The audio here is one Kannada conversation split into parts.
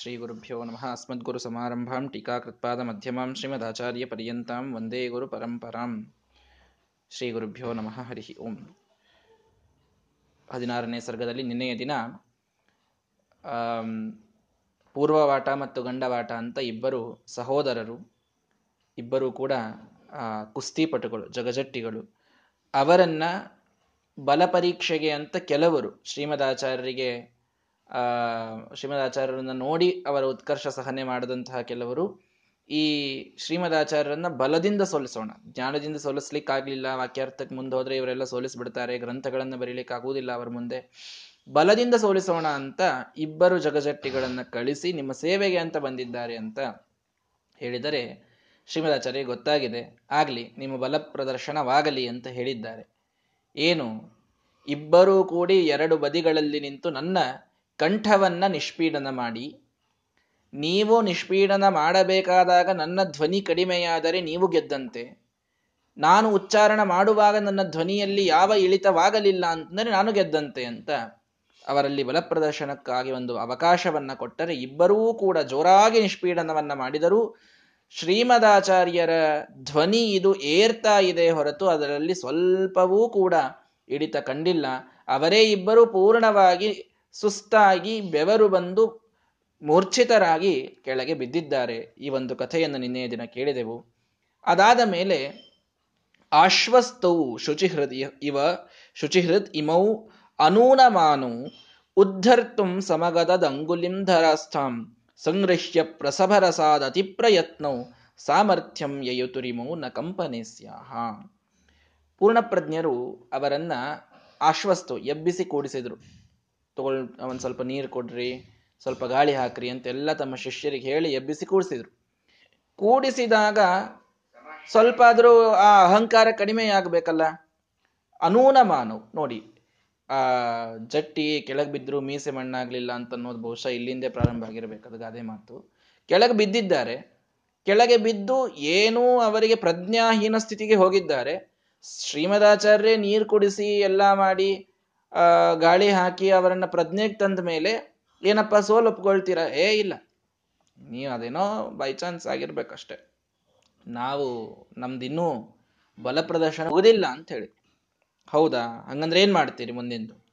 ಶ್ರೀ ಗುರುಭ್ಯೋ ನಮಃ ಅಸ್ಮದ್ಗುರು ಸಮಾರಂಭಾಂ ಟೀಕಾಕೃತ್ಪಾದ ಮಧ್ಯಮಾಂ ಶ್ರೀಮದಾಚಾರ್ಯ ಪರ್ಯಂತಾಂ ವಂದೇ ಗುರು ಪರಂಪರಾಂ ಶ್ರೀ ಗುರುಭ್ಯೋ ನಮಃ ಹರಿ ಓಂ ಹದಿನಾರನೇ ಸರ್ಗದಲ್ಲಿ ನಿನ್ನೆಯ ದಿನ ಪೂರ್ವವಾಟ ಮತ್ತು ಗಂಡವಾಟ ಅಂತ ಇಬ್ಬರು ಸಹೋದರರು, ಇಬ್ಬರು ಕೂಡ ಕುಸ್ತಿಪಟುಗಳು, ಜಗಜಟ್ಟಿಗಳು. ಅವರನ್ನ ಬಲ ಪರೀಕ್ಷೆಗೆ ಅಂತ ಕೆಲವರು ಶ್ರೀಮದಾಚಾರ್ಯರಿಗೆ ಆ, ಶ್ರೀಮದಾಚಾರ್ಯರನ್ನ ನೋಡಿ ಅವರ ಉತ್ಕರ್ಷ ಸಹನೆ ಮಾಡಿದಂತಹ ಕೆಲವರು ಈ ಶ್ರೀಮದಾಚಾರ್ಯರನ್ನ ಬಲದಿಂದ ಸೋಲಿಸೋಣ. ಜ್ಞಾನದಿಂದ ಸೋಲಿಸ್ಲಿಕ್ಕಾಗ್ಲಿಲ್ಲ, ವಾಕ್ಯಾರ್ಥಕ್ಕೆ ಮುಂದೆ ಹೋದ್ರೆ ಇವರೆಲ್ಲ ಸೋಲಿಸ್ಬಿಡ್ತಾರೆ, ಗ್ರಂಥಗಳನ್ನ ಬರೀಲಿಕ್ಕೆ ಆಗುವುದಿಲ್ಲ ಅವರ ಮುಂದೆ. ಬಲದಿಂದ ಸೋಲಿಸೋಣ ಅಂತ ಇಬ್ಬರು ಜಗಜಟ್ಟಿಗಳನ್ನ ಕಳಿಸಿ ನಿಮ್ಮ ಸೇವೆಗೆ ಅಂತ ಬಂದಿದ್ದಾರೆ ಅಂತ ಹೇಳಿದರೆ ಶ್ರೀಮದಾಚಾರ್ಯ ಗೊತ್ತಾಗಿದೆ. ಆಗ್ಲಿ, ನಿಮ್ಮ ಬಲ ಪ್ರದರ್ಶನವಾಗಲಿ ಅಂತ ಹೇಳಿದ್ದಾರೆ. ಏನು? ಇಬ್ಬರೂ ಕೂಡಿ ಎರಡು ಬದಿಗಳಲ್ಲಿ ನಿಂತು ನನ್ನ ಕಂಠವನ್ನ ನಿಷ್ಪೀಡನ ಮಾಡಿ. ನೀವು ನಿಷ್ಪೀಡನ ಮಾಡಬೇಕಾದಾಗ ನನ್ನ ಧ್ವನಿ ಕಡಿಮೆಯಾದರೆ ನೀವು ಗೆದ್ದಂತೆ. ನಾನು ಉಚ್ಚಾರಣ ಮಾಡುವಾಗ ನನ್ನ ಧ್ವನಿಯಲ್ಲಿ ಯಾವ ಇಳಿತವಾಗಲಿಲ್ಲ ಅಂತಂದರೆ ನಾನು ಗೆದ್ದಂತೆ ಅಂತ ಅವರಲ್ಲಿ ಬಲಪ್ರದರ್ಶನಕ್ಕಾಗಿ ಒಂದು ಅವಕಾಶವನ್ನು ಕೊಟ್ಟರೆ ಇಬ್ಬರೂ ಕೂಡ ಜೋರಾಗಿ ನಿಷ್ಪೀಡನವನ್ನು ಮಾಡಿದರೂ ಶ್ರೀಮದಾಚಾರ್ಯರ ಧ್ವನಿ ಇದು ಏರ್ತಾ ಇದೆ ಹೊರತು ಅದರಲ್ಲಿ ಸ್ವಲ್ಪವೂ ಕೂಡ ಇಳಿತ ಕಂಡಿಲ್ಲ. ಅವರೇ ಇಬ್ಬರು ಪೂರ್ಣವಾಗಿ ಸುಸ್ತಾಗಿ ಬೆವರು ಬಂದು ಮೂರ್ಛಿತರಾಗಿ ಕೆಳಗೆ ಬಿದ್ದಿದ್ದಾರೆ. ಈ ಒಂದು ಕಥೆಯನ್ನು ನಿನ್ನೆಯ ದಿನ ಕೇಳಿದೆವು. ಅದಾದ ಮೇಲೆ ಆಶ್ವಸ್ತೌ ಶುಚಿಹೃದ್ ಇವ ಶುಚಿಹೃದ್ ಇಮೌ ಅನೂನಮಾನು ಉದ್ಧರ್ತುಂ ಸಮಗದ ಧರಾಸ್ಥಾಂ ಸಂಗೃಹ್ಯ ಪ್ರಸಭರಸಾದ ಪ್ರಯತ್ನೌ ಸಾಮರ್ಥ್ಯಂ ಯಯುತುರಿಮೌ ನ ಕಂಪನೇಸ್ಯಾಹ. ಪೂರ್ಣಪ್ರಜ್ಞರು ಅವರನ್ನ ಆಶ್ವಸ್ತು ಎಬ್ಬಿಸಿ ಕೂಡಿಸಿದ್ರು. ತಗೊಳ್ ಒಂದು ಸ್ವಲ್ಪ ನೀರು ಕೊಡ್ರಿ, ಸ್ವಲ್ಪ ಗಾಳಿ ಹಾಕ್ರಿ ಅಂತ ಎಲ್ಲ ತಮ್ಮ ಶಿಷ್ಯರಿಗೆ ಹೇಳಿ ಎಬ್ಬಿಸಿ ಕೂಡಿಸಿದ್ರು. ಕೂಡಿಸಿದಾಗ ಸ್ವಲ್ಪ ಆದ್ರೂ ಆ ಅಹಂಕಾರ ಕಡಿಮೆ ಆಗ್ಬೇಕಲ್ಲ? ಅನೂನ ಮಾನವ್, ನೋಡಿ, ಆ ಜಟ್ಟಿ ಕೆಳಗೆ ಬಿದ್ರು ಮೀಸೆ ಮಣ್ಣಾಗ್ಲಿಲ್ಲ ಅಂತ ಅನ್ನೋದು ಬಹುಶಃ ಇಲ್ಲಿಂದೇ ಪ್ರಾರಂಭ ಆಗಿರ್ಬೇಕು, ಅದು ಗಾದೆ ಮಾತು. ಕೆಳಗೆ ಬಿದ್ದಿದ್ದಾರೆ, ಕೆಳಗೆ ಬಿದ್ದು ಏನೂ ಅವರಿಗೆ ಪ್ರಜ್ಞಾಹೀನ ಸ್ಥಿತಿಗೆ ಹೋಗಿದ್ದಾರೆ. ಶ್ರೀಮದಾಚಾರ್ಯ ನೀರು ಕುಡಿಸಿ ಎಲ್ಲ ಮಾಡಿ ಗಾಳಿ ಹಾಕಿ ಅವರನ್ನ ಪ್ರಜ್ಞೆಗೆ ತಂದ ಮೇಲೆ ಏನಪ್ಪ ಸೋಲ್ ಒಪ್ಕೊಳ್ತೀರಾ? ಏ, ಇಲ್ಲ. ನೀವು ಅದೇನೋ ಬೈ ಚಾನ್ಸ್ ಆಗಿರ್ಬೇಕಷ್ಟೆ. ನಾವು ನಮ್ದಿನ್ನೂ ಬಲ ಪ್ರದರ್ಶನ ಹೋಗುದಿಲ್ಲ ಅಂತ ಹೇಳಿ ಹೌದಾ? ಹಂಗಂದ್ರೆ ಏನ್ ಮಾಡ್ತೀರಿ ಮುಂದಿಂದು?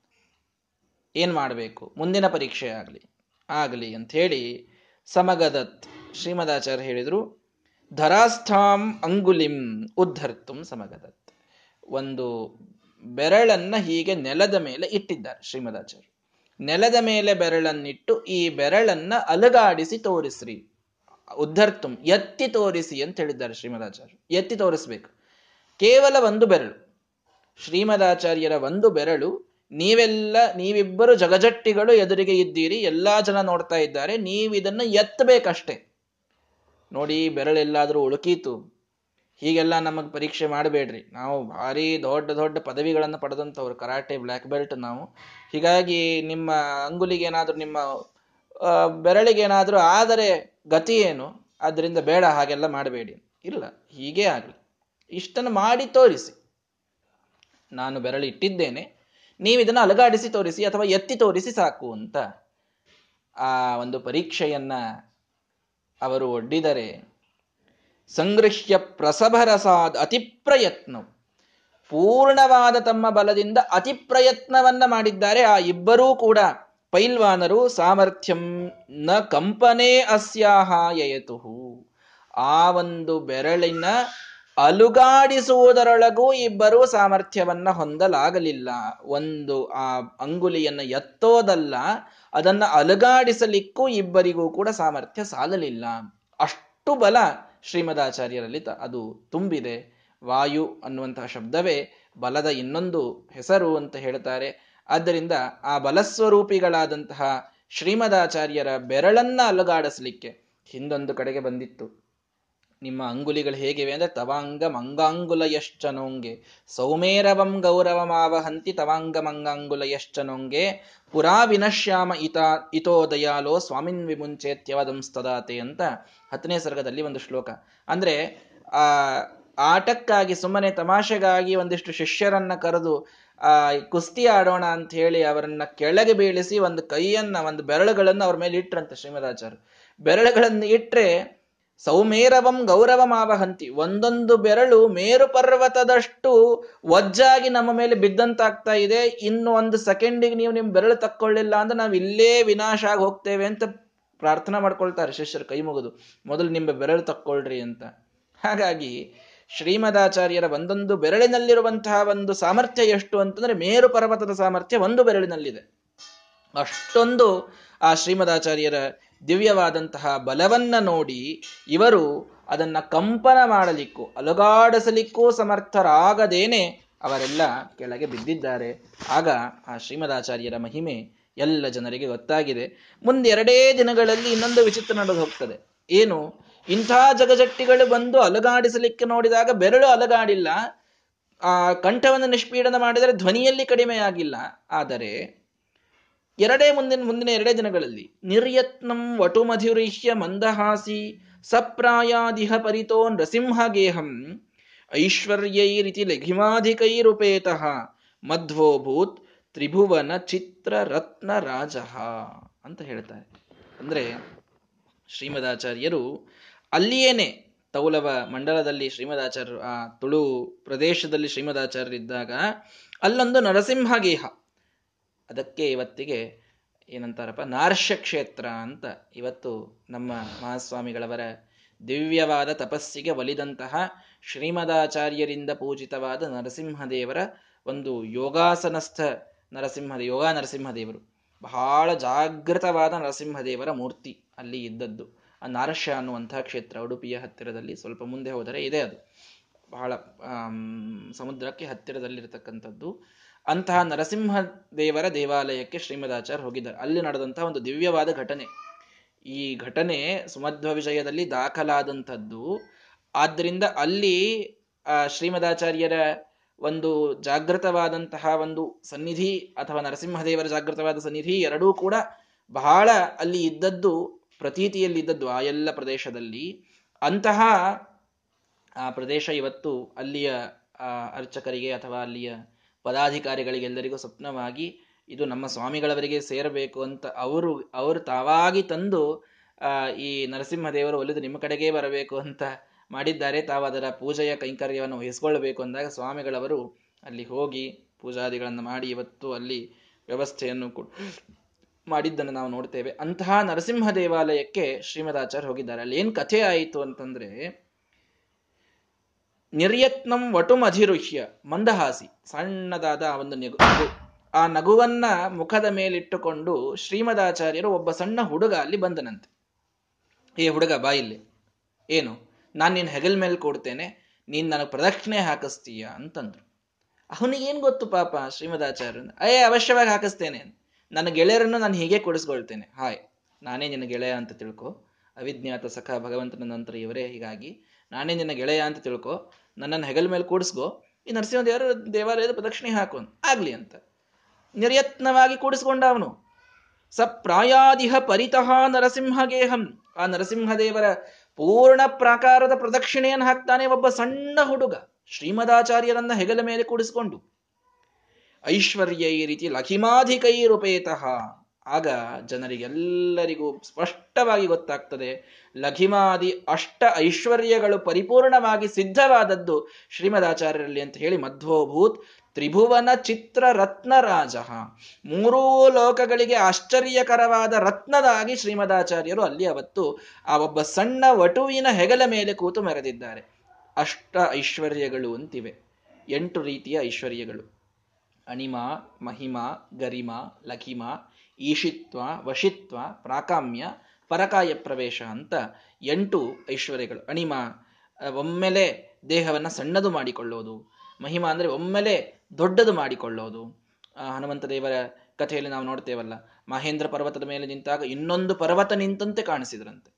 ಏನ್ ಮಾಡಬೇಕು? ಮುಂದಿನ ಪರೀಕ್ಷೆ ಆಗಲಿ ಆಗಲಿ ಅಂತ ಹೇಳಿ ಸಮಗದತ್ ಶ್ರೀಮದಾಚಾರ್ಯ ಹೇಳಿದ್ರು, ಧರಾಸ್ಥಾಂ ಅಂಗುಲಿಂ ಉದ್ಧರ್ತುಂ ಸಮಗದತ್. ಒಂದು ಬೆರಳನ್ನ ಹೀಗೆ ನೆಲದ ಮೇಲೆ ಇಟ್ಟಿದ್ದಾರೆ ಶ್ರೀಮದಾಚಾರ್ಯ. ನೆಲದ ಮೇಲೆ ಬೆರಳನ್ನಿಟ್ಟು ಈ ಬೆರಳನ್ನ ಅಲಗಾಡಿಸಿ ತೋರಿಸ್ರಿ. ಉದ್ಧರ್ತು, ಎತ್ತಿ ತೋರಿಸಿ ಅಂತ ಹೇಳಿದ್ದಾರೆ ಶ್ರೀಮದಾಚಾರ್ಯ. ಎತ್ತಿ ತೋರಿಸ್ಬೇಕು. ಕೇವಲ ಒಂದು ಬೆರಳು. ಶ್ರೀಮದಾಚಾರ್ಯರ ಒಂದು ಬೆರಳು. ನೀವೆಲ್ಲ, ನೀವಿಬ್ಬರು ಜಗಜಟ್ಟಿಗಳು ಎದುರಿಗೆ ಇದ್ದೀರಿ, ಎಲ್ಲಾ ಜನ ನೋಡ್ತಾ ಇದ್ದಾರೆ, ನೀವಿದನ್ನ ಎತ್ತಬೇಕಷ್ಟೇ. ನೋಡಿ, ಬೆರಳೆಲ್ಲಾದ್ರೂ ಉಳುಕೀತು. ಹೀಗೆಲ್ಲ ನಮಗೆ ಪರೀಕ್ಷೆ ಮಾಡಬೇಡ್ರಿ. ನಾವು ಭಾರಿ ದೊಡ್ಡ ದೊಡ್ಡ ಪದವಿಗಳನ್ನು ಪಡೆದಂಥವ್ರು, ಕರಾಟೆ ಬ್ಲ್ಯಾಕ್ ಬೆಲ್ಟ್ ನಾವು. ಹೀಗಾಗಿ ನಿಮ್ಮ ಅಂಗುಲಿಗೆ ಏನಾದರೂ ನಿಮ್ಮ ಬೆರಳಿಗೆ ಏನಾದರೂ ಆದರೆ ಗತಿ ಏನು? ಅದರಿಂದ ಬೇಡ, ಹಾಗೆಲ್ಲ ಮಾಡಬೇಡಿ. ಇಲ್ಲ, ಹೀಗೆ ಆಗಲಿ. ಇಷ್ಟನ್ನು ಮಾಡಿ ತೋರಿಸಿ. ನಾನು ಬೆರಳಿ ಇಟ್ಟಿದ್ದೇನೆ. ನೀವು ಇದನ್ನು ಅಲಗಾಡಿಸಿ ತೋರಿಸಿ ಅಥವಾ ಎತ್ತಿ ತೋರಿಸಿ ಸಾಕು ಅಂತ ಆ ಒಂದು ಪರೀಕ್ಷೆಯನ್ನ ಅವರು ಒಡ್ಡಿದರೆ ಸಂಗೃಹ್ಯ ಪ್ರಸಭರಸಾದ ಅತಿ ಪ್ರಯತ್ನ ಪೂರ್ಣವಾದ ತಮ್ಮ ಬಲದಿಂದ ಅತಿ ಪ್ರಯತ್ನವನ್ನ ಮಾಡಿದ್ದಾರೆ. ಆ ಇಬ್ಬರೂ ಕೂಡ ಪೈಲ್ವಾನರು, ಸಾಮರ್ಥ್ಯಂ ನ ಕಂಪನೇ ಅಸ್ಯಾಹ ಆ ಒಂದು ಬೆರಳಿನ ಅಲುಗಾಡಿಸುವುದರೊಳಗೂ ಇಬ್ಬರೂ ಸಾಮರ್ಥ್ಯವನ್ನ ಹೊಂದಲಾಗಲಿಲ್ಲ. ಒಂದು ಆ ಅಂಗುಲಿಯನ್ನು ಎತ್ತೋದಲ್ಲ, ಅದನ್ನ ಅಲುಗಾಡಿಸಲಿಕ್ಕೂ ಇಬ್ಬರಿಗೂ ಕೂಡ ಸಾಮರ್ಥ್ಯ ಸಾಲಲಿಲ್ಲ. ಅಷ್ಟು ಬಲ ಶ್ರೀಮದಾಚಾರ್ಯರಲ್ಲಿ ಅದು ತುಂಬಿದೆ. ವಾಯು ಅನ್ನುವಂತಹ ಶಬ್ದವೇ ಬಲದ ಇನ್ನೊಂದು ಹೆಸರು ಅಂತ ಹೇಳ್ತಾರೆ ಆದ್ದರಿಂದ ಆ ಬಲಸ್ವರೂಪಿಗಳಾದಂತಹ ಶ್ರೀಮದಾಚಾರ್ಯರ ಬೆರಳನ್ನ ಅಲುಗಾಡಿಸ್ಲಿಕ್ಕೆ ಹಿಂದೊಂದು ಕಡೆಗೆ ಬಂದಿತ್ತು. ನಿಮ್ಮ ಅಂಗುಲಿಗಳು ಹೇಗಿವೆ ಅಂದ್ರೆ ತವಾಂಗ ಮಂಗಾಂಗುಲ ಎಷ್ಟನೋಂಗೆ ಸೌಮೇರವಂ ಗೌರವಮಾವಹಂತಿ ತವಾಂಗ ಮಂಗಾಂಗುಲ ಎಷ್ಟನೋಂಗೆ ಪುರಾ ವಿನಶ್ಯಾಮ ಇತ ಇತೋ ದಯಾಲೋ ಸ್ವಾಮಿನ್ ವಿಮುಂಚೇತ್ಯವದಂಸ್ತದಾತೆ ಅಂತ ಹತ್ತನೇ ಸರ್ಗದಲ್ಲಿ ಒಂದು ಶ್ಲೋಕ. ಅಂದ್ರೆ, ಆ, ಆಟಕ್ಕಾಗಿ ಸುಮ್ಮನೆ ತಮಾಷೆಗಾಗಿ ಒಂದಿಷ್ಟು ಶಿಷ್ಯರನ್ನ ಕರೆದು, ಆ, ಕುಸ್ತಿ ಆಡೋಣ ಅಂತ ಹೇಳಿ ಅವರನ್ನ ಕೆಳಗೆ ಬೀಳಿಸಿ ಒಂದು ಕೈಯನ್ನ, ಒಂದು ಬೆರಳುಗಳನ್ನು ಅವ್ರ ಮೇಲೆ ಇಟ್ರಂತೆ ಶ್ರೀಮದಾಚಾರ್ಯ ಬೆರಳುಗಳನ್ನು ಇಟ್ರೆ ಸೌಮೇರವಂ ಗೌರವಮಾವಹಂತಿ. ಒಂದೊಂದು ಬೆರಳು ಮೇರು ಪರ್ವತದಷ್ಟು ವಜ್ಜಾಗಿ ನಮ್ಮ ಮೇಲೆ ಬಿದ್ದಂತಾಗ್ತಾ ಇದೆ. ಇನ್ನು ಒಂದು ಸೆಕೆಂಡಿಗೆ ನೀವು ನಿಮ್ಮ ಬೆರಳು ತಕ್ಕೊಳ್ಳಿಲ್ಲ ಅಂದ್ರೆ ನಾವು ಇಲ್ಲೇ ವಿನಾಶ ಆಗಿ ಹೋಗ್ತೇವೆ ಅಂತ ಪ್ರಾರ್ಥನಾ ಮಾಡ್ಕೊಳ್ತಾರೆ ಶಿಷ್ಯರು ಕೈ ಮುಗಿದು. ಮೊದಲು ನಿಮ್ಮ ಬೆರಳು ತಕ್ಕೊಳ್ರಿ ಅಂತ. ಹಾಗಾಗಿ ಶ್ರೀಮದಾಚಾರ್ಯರ ಒಂದೊಂದು ಬೆರಳಿನಲ್ಲಿರುವಂತಹ ಒಂದು ಸಾಮರ್ಥ್ಯ ಎಷ್ಟು ಅಂತಂದ್ರೆ ಮೇರು ಪರ್ವತದ ಸಾಮರ್ಥ್ಯ ಒಂದು ಬೆರಳಿನಲ್ಲಿದೆ. ಅಷ್ಟೊಂದು ಆ ಶ್ರೀಮದಾಚಾರ್ಯರ ದಿವ್ಯವಾದಂತಹ ಬಲವನ್ನ ನೋಡಿ ಇವರು ಅದನ್ನ ಕಂಪನ ಮಾಡಲಿಕ್ಕೂ, ಅಲುಗಾಡಿಸಲಿಕ್ಕೂ ಸಮರ್ಥರಾಗದೇನೆ ಅವರೆಲ್ಲ ಕೆಳಗೆ ಬಿದ್ದಿದ್ದಾರೆ. ಆಗ ಆ ಶ್ರೀಮದಾಚಾರ್ಯರ ಮಹಿಮೆ ಎಲ್ಲ ಜನರಿಗೆ ಗೊತ್ತಾಗಿದೆ. ಮುಂದೆರಡೇ ದಿನಗಳಲ್ಲಿ ಇನ್ನೊಂದು ವಿಚಿತ್ರ ನಡೆದು ಹೋಗ್ತದೆ. ಏನು? ಇಂಥ ಜಗಜಟ್ಟಿಗಳು ಬಂದು ಅಲುಗಾಡಿಸಲಿಕ್ಕೆ ನೋಡಿದಾಗ ಬೆರಳು ಅಲುಗಾಡಿಲ್ಲ. ಆ ಕಂಠವನ್ನು ನಿಷ್ಪೀಡನ ಮಾಡಿದರೆ ಧ್ವನಿಯಲ್ಲಿ ಕಡಿಮೆಯಾಗಿಲ್ಲ. ಆದರೆ ಎರಡೇ ಮುಂದಿನ ಮುಂದಿನ ಎರಡೇ ದಿನಗಳಲ್ಲಿ. ನಿರ್ಯತ್ನಂ ವಟುಮಧಿರಿಹ್ಯ ಮಂದಹಾಸಿ ಸಪ್ರಾಯಾದಿಹ ಪರಿತೋ ನೃಸಿಂಹಗೇಹಂ ಐಶ್ವರ್ಯೈರಿತಿ ಲಘಿಮಾಧಿಕೈರುಪೇತಃ ಮಧ್ವೋಭೂತ್ ತ್ರಿಭುವನ ಚಿತ್ರ ರತ್ನ ರಾಜ ಅಂತ ಹೇಳ್ತಾರೆ. ಅಂದ್ರೆ ಶ್ರೀಮದಾಚಾರ್ಯರು ಅಲ್ಲಿಯೇನೆ ತೌಲವ ಮಂಡಲದಲ್ಲಿ ಶ್ರೀಮದಾಚಾರ್ಯರು ಆ ತುಳು ಪ್ರದೇಶದಲ್ಲಿ ಶ್ರೀಮದಾಚಾರ್ಯರಿದ್ದಾಗ ಅಲ್ಲೊಂದು ನರಸಿಂಹಗೇಹ. ಅದಕ್ಕೆ ಇವತ್ತಿಗೆ ಏನಂತಾರಪ್ಪ ನಾರ್ಷ ಕ್ಷೇತ್ರ ಅಂತ ಇವತ್ತು ನಮ್ಮ ಮಹಾಸ್ವಾಮಿಗಳವರ ದಿವ್ಯವಾದ ತಪಸ್ಸಿಗೆ ಒಲಿದಂತಹ ಶ್ರೀಮದಾಚಾರ್ಯರಿಂದ ಪೂಜಿತವಾದ ನರಸಿಂಹದೇವರ ಒಂದು ಯೋಗಾಸನಸ್ಥ ನರಸಿಂಹದ, ಯೋಗ ನರಸಿಂಹದೇವರು. ಬಹಳ ಜಾಗೃತವಾದ ನರಸಿಂಹದೇವರ ಮೂರ್ತಿ ಅಲ್ಲಿ ಇದ್ದದ್ದು. ಆ ನಾರಶ್ಯ ಅನ್ನುವಂತಹ ಕ್ಷೇತ್ರ ಉಡುಪಿಯ ಹತ್ತಿರದಲ್ಲಿ ಸ್ವಲ್ಪ ಮುಂದೆ ಹೋದರೆ ಇದೆ ಅದು. ಬಹಳ ಸಮುದ್ರಕ್ಕೆ ಹತ್ತಿರದಲ್ಲಿರತಕ್ಕಂಥದ್ದು. ಅಂತಹ ನರಸಿಂಹ ದೇವರ ದೇವಾಲಯಕ್ಕೆ ಶ್ರೀಮದಾಚಾರ್ಯ ಹೋಗಿದ್ದಾರೆ. ಅಲ್ಲಿ ನಡೆದಂತಹ ಒಂದು ದಿವ್ಯವಾದ ಘಟನೆ. ಈ ಘಟನೆ ಸುಮಧ್ವ ವಿಷಯದಲ್ಲಿ ದಾಖಲಾದಂಥದ್ದು. ಆದ್ದರಿಂದ ಅಲ್ಲಿ ಶ್ರೀಮದಾಚಾರ್ಯರ ಒಂದು ಜಾಗೃತವಾದಂತಹ ಒಂದು ಸನ್ನಿಧಿ ಅಥವಾ ನರಸಿಂಹದೇವರ ಜಾಗೃತವಾದ ಸನ್ನಿಧಿ ಎರಡೂ ಕೂಡ ಬಹಳ ಅಲ್ಲಿ ಇದ್ದದ್ದು ಪ್ರತೀತಿಯಲ್ಲಿ ಇದ್ದದ್ದು ಆ ಎಲ್ಲ ಪ್ರದೇಶದಲ್ಲಿ. ಅಂತಹ, ಆ ಪ್ರದೇಶ ಇವತ್ತು ಅಲ್ಲಿಯ ಅರ್ಚಕರಿಗೆ ಅಥವಾ ಅಲ್ಲಿಯ ಪದಾಧಿಕಾರಿಗಳಿಗೆಲ್ಲರಿಗೂ ಸ್ವಪ್ನವಾಗಿ ಇದು ನಮ್ಮ ಸ್ವಾಮಿಗಳವರಿಗೆ ಸೇರಬೇಕು ಅಂತ ಅವರು ಅವರು ತಾವಾಗಿ ತಂದು ಈ ನರಸಿಂಹದೇವರು ಒಲಿದು ನಿಮ್ಮ ಕಡೆಗೇ ಬರಬೇಕು ಅಂತ ಮಾಡಿದ್ದಾರೆ. ತಾವು ಅದರ ಪೂಜೆಯ ಕೈಂಕರ್ಯವನ್ನು ವಹಿಸಿಕೊಳ್ಳಬೇಕು ಅಂದಾಗ ಸ್ವಾಮಿಗಳವರು ಅಲ್ಲಿ ಹೋಗಿ ಪೂಜಾದಿಗಳನ್ನು ಮಾಡಿ ಇವತ್ತು ಅಲ್ಲಿ ವ್ಯವಸ್ಥೆಯನ್ನು ಮಾಡಿದ್ದನ್ನು ನಾವು ನೋಡ್ತೇವೆ. ಅಂತಹ ನರಸಿಂಹ ದೇವಾಲಯಕ್ಕೆ ಶ್ರೀಮದಾಚಾರ್ಯ ಹೋಗಿದ್ದಾರೆ. ಅಲ್ಲಿ ಏನು ಕಥೆ ಆಯಿತು ಅಂತಂದ್ರೆ ನಿರ್ಯತ್ನಂ ವಟುಮಧಿರುಹ್ಯ ಮಂದಹಾಸಿ. ಸಣ್ಣದಾದ ಒಂದು ನಗು ಆ ನಗುವನ್ನ ಮುಖದ ಮೇಲಿಟ್ಟುಕೊಂಡು ಶ್ರೀಮದಾಚಾರ್ಯರು ಒಬ್ಬ ಸಣ್ಣ ಹುಡುಗ ಅಲ್ಲಿ ಬಂದನಂತೆ. ಏ ಹುಡುಗ ಬಾಯಿಲ್ಲಿ ಏನು? ನಾನು ನಿನ್ನ ಹೆಗಲ್ ಮೇಲೆ ಕೊಡ್ತೇನೆ. ನೀನು ನನಗೆ ಪ್ರದಕ್ಷಿಣೆ ಹಾಕಿಸ್ತೀಯ ಅಂತಂದ್ರು. ಅವನಿಗೇನು ಗೊತ್ತು ಪಾಪ ಶ್ರೀಮದಾಚಾರ್ಯ ಅಯ್ಯ ಅವಶ್ಯವಾಗಿ ಹಾಕಿಸ್ತೇನೆ. ನನ್ನ ಗೆಳೆಯರನ್ನು ನಾನು ಹೀಗೆ ಕೊಡಿಸ್ಕೊಳ್ತೇನೆ. ಹಾಯ್. ನಾನೇ ನಿನ್ನ ಗೆಳೆಯ ಅಂತ ತಿಳ್ಕೊ. ಅವಿಜ್ಞಾತ ಸಖ ಭಗವಂತನ ನಂತರ ಇವರೇ. ಹೀಗಾಗಿ ನಾನೇ ನಿನ್ನ ಗೆಳೆಯ ಅಂತ ತಿಳ್ಕೊ, ನನ್ನನ್ನು ಹೆಗಲ ಮೇಲೆ ಕೂಡಿಸ್ಕೋ, ಈ ನರಸಿಂಹದೇವರ ದೇವಾಲಯದ ಪ್ರದಕ್ಷಿಣೆ ಹಾಕು ಆಗ್ಲಿ ಅಂತ. ನಿರ್ಯತ್ನವಾಗಿ ಕೂಡಿಸ್ಕೊಂಡ ಅವನು. ಸ ಪ್ರಾಯಾದಿಹ ಪರಿತಃ ನರಸಿಂಹಗೇಹಂ. ಆ ನರಸಿಂಹದೇವರ ಪೂರ್ಣ ಪ್ರಾಕಾರದ ಪ್ರದಕ್ಷಿಣೆಯನ್ನು ಹಾಕ್ತಾನೆ ಒಬ್ಬ ಸಣ್ಣ ಹುಡುಗ. ಶ್ರೀಮದಾಚಾರ್ಯರನ್ನ ಹೆಗಲ ಮೇಲೆ ಕೂಡಿಸಿಕೊಂಡು. ಐಶ್ವರ್ಯ ಈ ರೀತಿ ಲಖಿಮಾಧಿಕೈರುಪೇತಃ ಆಗ ಜನರಿಗೆಲ್ಲರಿಗೂ ಸ್ಪಷ್ಟವಾಗಿ ಗೊತ್ತಾಗ್ತದೆ, ಲಘಿಮಾದಿ ಅಷ್ಟ ಐಶ್ವರ್ಯಗಳು ಪರಿಪೂರ್ಣವಾಗಿ ಸಿದ್ಧವಾದದ್ದು ಶ್ರೀಮದಾಚಾರ್ಯರಲ್ಲಿ ಅಂತ ಹೇಳಿ ಮಧ್ವೋಭೂತ್ ತ್ರಿಭುವನ ಚಿತ್ರ ರತ್ನ ರಾಜ ಮೂರೂ ಲೋಕಗಳಿಗೆ ಆಶ್ಚರ್ಯಕರವಾದ ರತ್ನದಾಗಿ ಶ್ರೀಮದಾಚಾರ್ಯರು ಅಲ್ಲಿ ಅವತ್ತು ಆ ಒಬ್ಬ ಸಣ್ಣ ವಟುವಿನ ಹೆಗಲ ಮೇಲೆ ಕೂತು ಮೆರೆದಿದ್ದಾರೆ. ಅಷ್ಟ ಐಶ್ವರ್ಯಗಳು ಅಂತಿವೆ. ಎಂಟು ರೀತಿಯ ಐಶ್ವರ್ಯಗಳು. ಅಣಿಮ, ಮಹಿಮಾ, ಗರಿಮ ಲಖಿಮ ಈಶಿತ್ವ, ವಶಿತ್ವ, ಪ್ರಾಕಾಮ್ಯ, ಪರಕಾಯ ಪ್ರವೇಶ ಅಂತ ಎಂಟು ಐಶ್ವರ್ಯಗಳು. ಅಣಿಮ ಒಮ್ಮೆಲೆ ದೇಹವನ್ನು ಸಣ್ಣದು ಮಾಡಿಕೊಳ್ಳೋದು. ಮಹಿಮಾ ಅಂದರೆ ಒಮ್ಮೆಲೆ ದೊಡ್ಡದು ಮಾಡಿಕೊಳ್ಳೋದು. ಹನುಮಂತ ದೇವರ ಕಥೆಯಲ್ಲಿ ನಾವು ನೋಡ್ತೇವಲ್ಲ, ಮಹೇಂದ್ರ ಪರ್ವತದ ಮೇಲೆ ನಿಂತಾಗ ಇನ್ನೊಂದು ಪರ್ವತ ನಿಂತಂತೆ ಕಾಣಿಸಿದ್ರಂತೆ.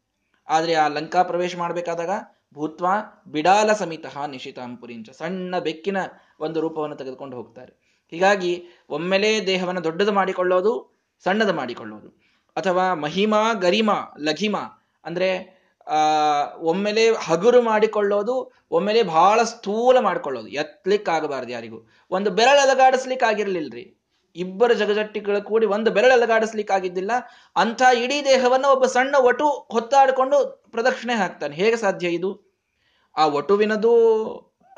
ಆದರೆ ಆ ಲಂಕಾ ಪ್ರವೇಶ ಮಾಡಬೇಕಾದಾಗ ಭೂತ್ವ, ಬಿಡಾಲ ಸಮಿತ ನಿಶಿತಾಂಪುರಿಂಚ ಸಣ್ಣ ಬೆಕ್ಕಿನ ಒಂದು ರೂಪವನ್ನು ತೆಗೆದುಕೊಂಡು ಹೋಗ್ತಾರೆ. ಹೀಗಾಗಿ ಒಮ್ಮೆಲೇ ದೇಹವನ್ನು ದೊಡ್ಡದು ಮಾಡಿಕೊಳ್ಳೋದು ಸಣ್ಣದು ಮಾಡಿಕೊಳ್ಳೋದು. ಅಥವಾ ಮಹಿಮಾ, ಗರಿಮಾ, ಲಘಿಮಾ, ಅಂದ್ರೆ, ಆ, ಒಮ್ಮೆಲೆ ಹಗುರು ಮಾಡಿಕೊಳ್ಳೋದು, ಒಮ್ಮೆಲೆ ಬಹಳ ಸ್ಥೂಲ ಮಾಡ್ಕೊಳ್ಳೋದು. ಎತ್ತಲಿಕ್ಕಾಗಬಾರ್ದು ಯಾರಿಗೂ. ಒಂದು ಬೆರಳು ಅಲಗಾಡಿಸ್ಲಿಕ್ಕೆ ಆಗಿರ್ಲಿಲ್ರಿ ಇಬ್ಬರು ಜಗಜಟ್ಟಿಗಳು ಕೂಡಿ ಒಂದು ಬೆರಳು ಅಲಗಾಡಿಸ್ಲಿಕ್ಕೆ ಆಗಿದ್ದಿಲ್ಲ ಅಂಥ ಇಡೀ ದೇಹವನ್ನು ಒಬ್ಬ ಸಣ್ಣ ಒಟು ಹೊತ್ತಾಡಿಕೊಂಡು ಪ್ರದಕ್ಷಿಣೆ ಹಾಕ್ತಾನೆ. ಹೇಗೆ ಸಾಧ್ಯ ಇದು? ಆ ಒಟುವಿನದು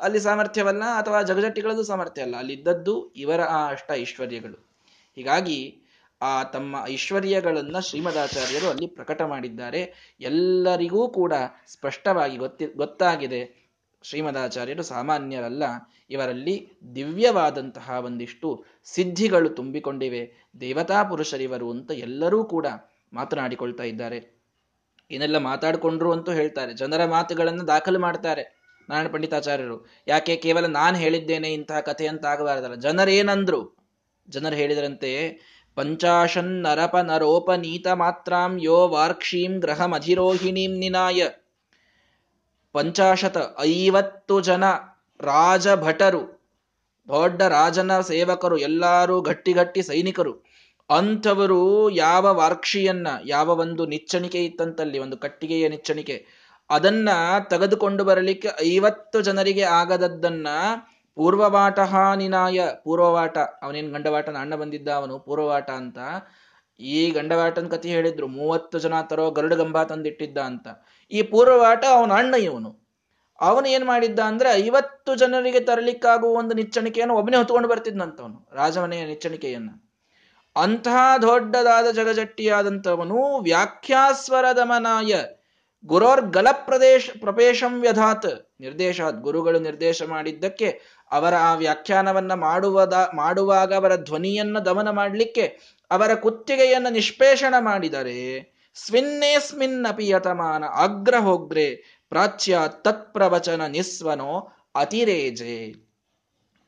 ಅಲ್ಲಿ ಸಾಮರ್ಥ್ಯವಲ್ಲ, ಅಥವಾ ಜಗಜಟ್ಟಿಗಳದ್ದು ಸಾಮರ್ಥ್ಯ ಅಲ್ಲ ಅಲ್ಲಿದ್ದದ್ದು ಇವರ ಆ ಅಷ್ಟ ಐಶ್ವರ್ಯಗಳು. ಹೀಗಾಗಿ ಆ ತಮ್ಮ ಐಶ್ವರ್ಯಗಳನ್ನು ಶ್ರೀಮದಾಚಾರ್ಯರು ಅಲ್ಲಿ ಪ್ರಕಟ ಮಾಡಿದ್ದಾರೆ. ಎಲ್ಲರಿಗೂ ಕೂಡ ಸ್ಪಷ್ಟವಾಗಿ ಗೊತ್ತಿ, ಗೊತ್ತಾಗಿದೆ. ಶ್ರೀಮದಾಚಾರ್ಯರು ಸಾಮಾನ್ಯರಲ್ಲ. ಇವರಲ್ಲಿ ದಿವ್ಯವಾದಂತಹ ಒಂದಿಷ್ಟು ಸಿದ್ಧಿಗಳು ತುಂಬಿಕೊಂಡಿವೆ. ದೇವತಾ ಪುರುಷರಿವರು ಅಂತ ಎಲ್ಲರೂ ಕೂಡ ಮಾತನಾಡಿಕೊಳ್ತಾ ಇದ್ದಾರೆ. ಏನೆಲ್ಲ ಮಾತಾಡಿಕೊಂಡ್ರು ಅಂತೂ ಹೇಳ್ತಾರೆ. ಜನರ ಮಾತುಗಳನ್ನು ದಾಖಲು ಮಾಡ್ತಾರೆ ನಾರಾಯಣ ಪಂಡಿತಾಚಾರ್ಯರು. ಯಾಕೆ? ಕೇವಲ ನಾನು ಹೇಳಿದ್ದೇನೆ ಇಂತಹ ಕಥೆ ಅಂತ ಆಗಬಾರದಲ್ಲ. ಜನರೇನಂದ್ರು? ಜನರು ಹೇಳಿದರಂತೆ ಪಂಚಾಶನ್ ನರಪ ನರೋಪನೀತ ಮಾತ್ರಾಂ ಯೋ ವಾರ್ಕ್ಷೀಂ ಗ್ರಹಮಧಿರೋಹಿಣೀಂ ನಿನಾಯ. ಪಂಚಾಶತ ಐವತ್ತು ಜನ ರಾಜಭಟರು, ದೊಡ್ಡ ರಾಜನ ಸೇವಕರು, ಎಲ್ಲರೂ ಗಟ್ಟಿ ಗಟ್ಟಿ ಸೈನಿಕರು. ಅಂಥವರು ಯಾವ ವಾರ್ಕ್ಷಿಯನ್ನ, ಯಾವ ಒಂದು ನಿಚ್ಚಣಿಕೆ ಇತ್ತಂತಲ್ಲಿ, ಒಂದು ಕಟ್ಟಿಗೆಯ ನಿಚ್ಚಣಿಕೆ, ಅದನ್ನ ತೆಗೆದುಕೊಂಡು ಬರಲಿಕ್ಕೆ ಐವತ್ತು ಜನರಿಗೆ ಆಗದದ್ದನ್ನ ಪೂರ್ವವಾಟ ನಿನಾಯ ಪೂರ್ವವಾಟ, ಅವನೇನು ಗಂಡವಾಟನ ಅಣ್ಣ ಬಂದಿದ್ದ ಅವನು ಪೂರ್ವವಾಟ ಅಂತ ಈ ಗಂಡವಾಟನ ಕಥೆ ಹೇಳಿದ್ರು. ಮೂವತ್ತು ಜನ ತರೋ ಗರುಡ ಗಂಬ ತಂದಿಟ್ಟಿದ್ದ ಅಂತ. ಈ ಪೂರ್ವವಾಟ ಅವನ ಅಣ್ಣ ಇವನು ಅವನು ಏನ್ ಮಾಡಿದ್ದ ಅಂದ್ರೆ ಐವತ್ತು ಜನರಿಗೆ ತರಲಿಕ್ಕಾಗುವ ಒಂದು ನಿಚ್ಚಣಿಕೆಯನ್ನು ಒಬ್ಬನೇ ಹೊತ್ಕೊಂಡು ಬರ್ತಿದ್ನಂತವನು, ರಾಜಮನೆಯ ನಿಚ್ಚಣಿಕೆಯನ್ನ. ಅಂತಹ ದೊಡ್ಡದಾದ ಜಗಜಟ್ಟಿಯಾದಂಥವನು ವ್ಯಾಖ್ಯಾಸ್ವರ ದಮನಾಯ ಗುರೋರ್ ಗಲ ಪ್ರದೇಶ ಪ್ರಪೇಶಂ ವ್ಯಧಾತ್. ನಿರ್ದೇಶ ಗುರುಗಳು ನಿರ್ದೇಶ ಮಾಡಿದ್ದಕ್ಕೆ ಅವರ ಆ ವ್ಯಾಖ್ಯಾನವನ್ನ ಮಾಡುವದ, ಮಾಡುವಾಗ ಅವರ ಧ್ವನಿಯನ್ನ ದಮನ ಮಾಡಲಿಕ್ಕೆ ಅವರ ಕುತ್ತಿಗೆಯನ್ನ ನಿಷ್ಪೇಷಣ ಮಾಡಿದರೆ ಸ್ವಿನ್ನೇಸ್ಮಿನ್ ಅಪಿಯತಮಾನ ಅಗ್ರಹೋಗ್ರೆ ಪ್ರಾಚ್ಯ ತತ್ಪ್ರವಚನ ನಿಸ್ವನೋ ಅತಿರೇಜೆ.